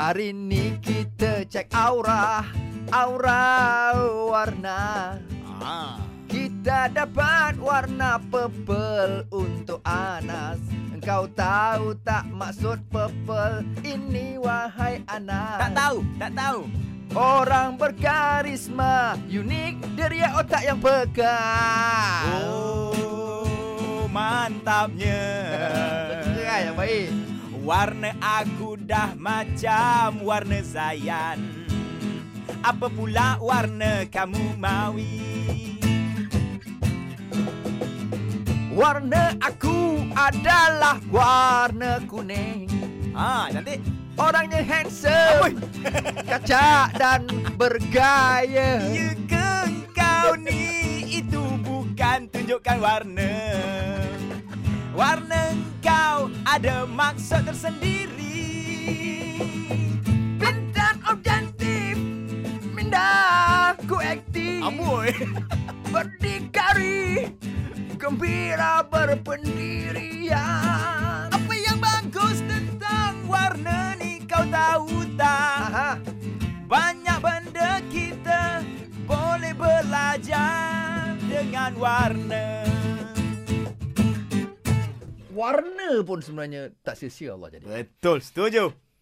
Hari ni kita cek aura Aura warna Ah. Kita dapat warna purple untuk Anas Engkau tahu tak maksud purple ini wahai Anas Tak tahu, tak tahu. Orang berkarisma Unik deria otak yang pekat Oh, mantapnya. Betul yang baik Warna aku dah macam warna Zayan. Apa pula warna kamu maui? Warna aku adalah warna kuning Ah, cantik. Orangnya handsome Kacak dan bergaya Ya ke kau ni itu bukan tunjukkan warna. Warna ada maksud tersendiri. Bintang objektif Minda ku aktif Amboi. Berdikari Gembira berpendirian Apa yang bagus tentang warna ni kau tahu tak? Aha. Banyak benda kita boleh belajar dengan warna. Warna pun sebenarnya tak sia-sia Allah jadi Betul, setuju.